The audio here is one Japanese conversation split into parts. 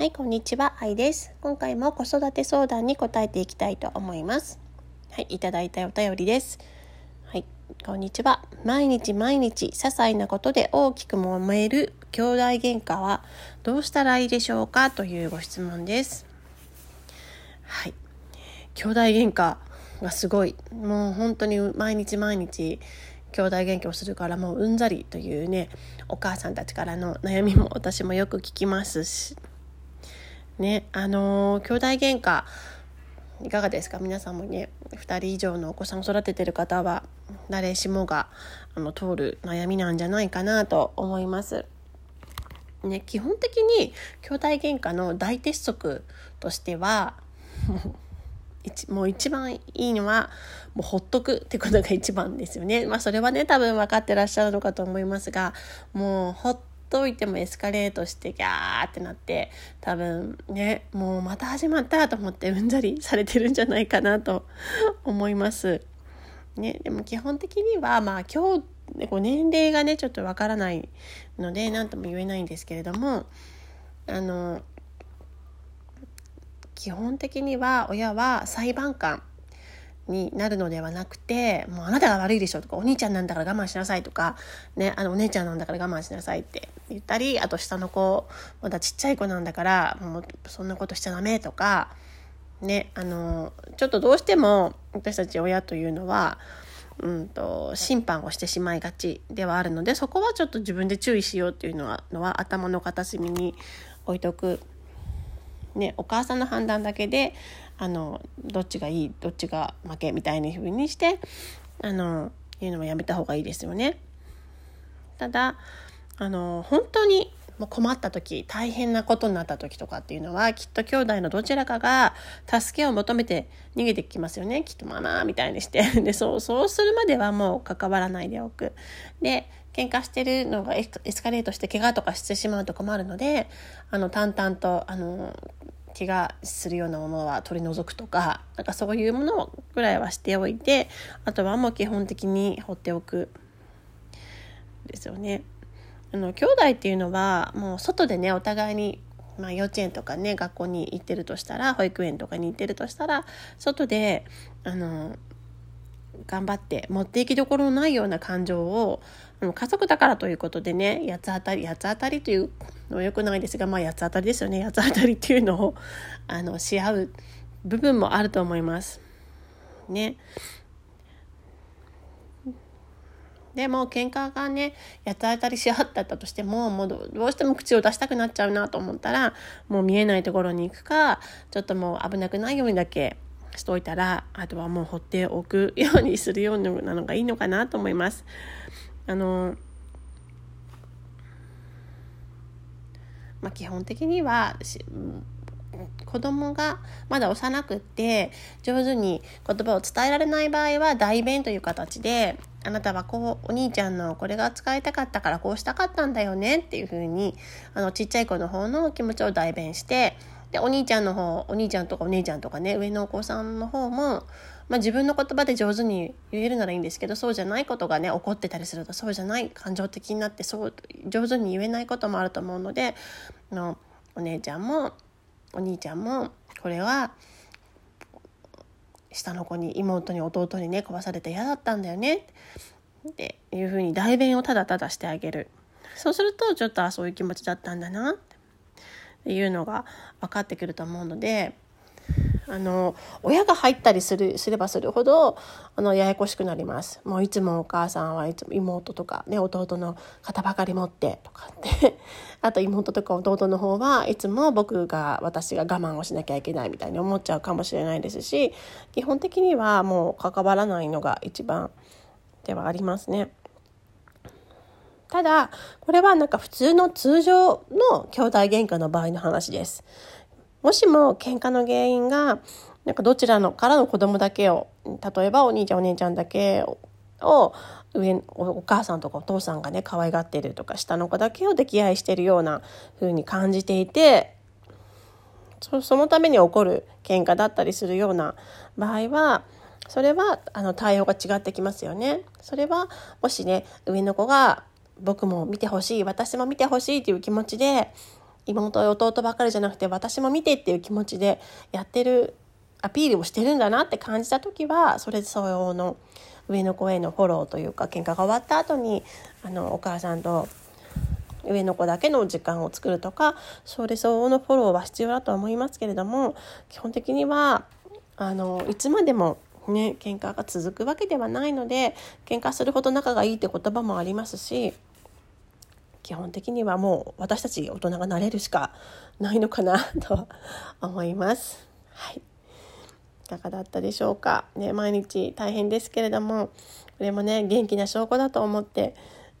はい、こんにちは、愛です。今回も子育て相談に答えていきたいと思います。はい、いただいたお便りです。はい、こんにちは。毎日毎日、些細なことで大きく揉める兄弟喧嘩はどうしたらいいでしょうか？というご質問です。はい、兄弟喧嘩がすごい。もう本当に毎日毎日、兄弟喧嘩をするからもううんざりというねお母さんたちからの悩みも私もよく聞きますしねあのー、兄弟喧嘩いかがですか？皆さんもね2人以上のお子さんを育ててる方は誰しもがあの通る悩みなんじゃないかなと思います。ね、基本的に兄弟喧嘩の大鉄則としては もう一番いいのはもうほっとくってことが一番ですよね。まあそれはね多分分かってらっしゃるのかと思いますがもうほっといてもエスカレートしてギャーってなって多分ねもうまた始まったと思ってうんざりされてるんじゃないかなと 思います。ね、でも基本的にはまあ今日こ年齢がねちょっとわからないので何とも言えないんですけれどもあの基本的には親は裁判官になるのではなくてもうあなたが悪いでしょとかお兄ちゃんなんだから我慢しなさいとか、ね、あのお姉ちゃんなんだから我慢しなさいって言ったりあと下の子まだちっちゃい子なんだからもうそんなことしちゃダメとか、ね、あのちょっとどうしても私たち親というのはうんと、審判をしてしまいがちではあるのでそこはちょっと自分で注意しようっていうのはのは頭の片隅に置いとく。ね、お母さんの判断だけであのどっちがいいどっちが負けみたいな風にしてあのいうのもやめた方がいいですよね。ただあの本当にもう困った時大変なことになった時とかっていうのはきっと兄弟のどちらかが助けを求めて逃げてきますよね。きっとママみたいにして。でそうそうするまではもう関わらないでおく。で喧嘩してるのがエスカレートして怪我とかしてしまうとかもあるのであの淡々とあの怪我するようなものは取り除くとかなんかそういうものぐらいはしておいてあとはもう基本的に放っておくですよね。あの兄弟っていうのはもう外でねお互いにまあ、幼稚園とかね学校に行ってるとしたら保育園とかに行ってるとしたら外であの頑張って持っていきどころのないような感情を家族だからということでね八つ当たり八つ当たりというのはよくないですがまあ八つ当たりですよね八つ当たりっていうのをあのし合う部分もあると思います。ね。でも喧嘩がね八つ当たりし合ったとしてももうどうしても口を出したくなっちゃうなと思ったらもう見えないところに行くかちょっともう危なくないようにだけしといたらあとはもう放っておくようにするようなのがいいのかなと思います。あのまあ、基本的には子供がまだ幼くって上手に言葉を伝えられない場合は代弁という形であなたはこうお兄ちゃんのこれが使いたかったからこうしたかったんだよねっていうふうにあのちっちゃい子の方の気持ちを代弁してでお兄ちゃんの方お兄ちゃんとかお姉ちゃんとかね上のお子さんの方も、まあ、自分の言葉で上手に言えるならいいんですけどそうじゃないことがね起こってたりするとそうじゃない感情的になってそう上手に言えないこともあると思うのでのお姉ちゃんもお兄ちゃんもこれは下の子に妹に弟にね壊されて嫌だったんだよねっていうふうに代弁をただただしてあげる。そうするとちょっとあそういう気持ちだったんだなっいうのが分かってくると思うのであの親が入ったりするすればするほどあのややこしくなりますもういつもお母さんはいつも妹とか、ね、弟の肩ばかり持ってとかって あと妹とか弟の方はいつも僕が私が我慢をしなきゃいけないみたいに思っちゃうかもしれないですし基本的にはもう関わらないのが一番ではありますね。ただこれはなんか普通の通常の兄弟喧嘩の場合の話です。もしも喧嘩の原因がなんかどちらのからの子供だけを例えばお兄ちゃんお姉ちゃんだけを上お母さんとかお父さんがね可愛がってるとか下の子だけを溺愛してるような風に感じていてそのために起こる喧嘩だったりするような場合はそれはあの対応が違ってきますよね。それはもしね上の子が僕も見てほしい私も見てほしいという気持ちで妹弟ばかりじゃなくて私も見てっていう気持ちでやってるアピールをしてるんだなって感じた時はそれ相応の上の子へのフォローというか喧嘩が終わった後にあのお母さんと上の子だけの時間を作るとかそれ相応のフォローは必要だと思いますけれども基本的にはあのいつまでもね喧嘩が続くわけではないので喧嘩するほど仲がいいって言葉もありますし基本的にはもう私たち大人がなれるしかないのかなと思います。はい。いかがだったでしょうか、ね、毎日大変ですけれどもこれもね元気な証拠だと思って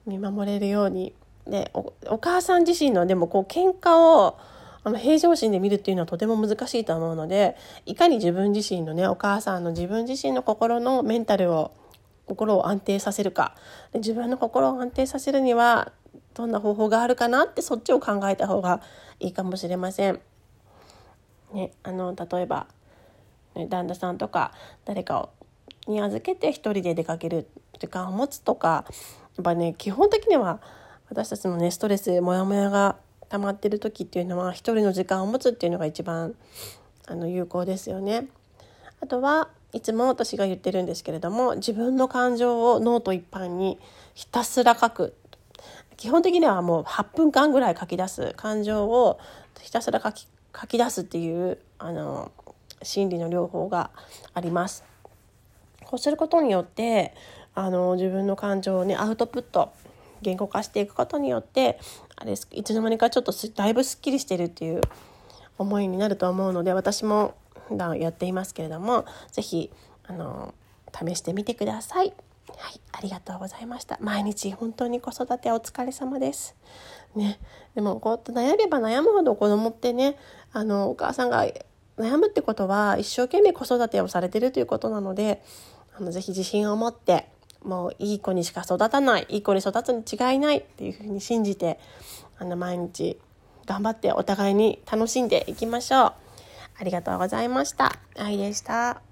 見守れるように。でお母さん自身のでもこう喧嘩をあの平常心で見るっていうのはとても難しいと思うのでいかに自分自身のねお母さんの自分自身の心のメンタルを心を安定させるか。自分の心を安定させるにはどんな方法があるかなってそっちを考えた方がいいかもしれません。ね、あの例えば、ね、旦那さんとか誰かをに預けて一人で出かける時間を持つとかやっぱね基本的には私たちのねストレスモヤモヤが溜まってる時っていうのは一人の時間を持つっていうのが一番あの有効ですよね。あとはいつも私が言ってるんですけれども自分の感情をノート一般にひたすら書く基本的にはもう8分間ぐらい書き出す感情をひたすら書き書き出すっていうあの心理の療法があります。こうすることによってあの自分の感情をねアウトプット言語化していくことによってあれいつの間にかちょっとだいぶすっきりしてるっていう思いになると思うので私も普段やっていますけれども是非あの試してみてください。はい、ありがとうございました。毎日本当に子育てお疲れ様です。ね、でもこうやって悩めば悩むほど子供ってね、あのお母さんが悩むってことは一生懸命子育てをされてるということなので、あのぜひ自信を持ってもういい子にしか育たない、いい子に育つに違いないっていうふうに信じて、あの毎日頑張ってお互いに楽しんでいきましょう。ありがとうございました。愛でした。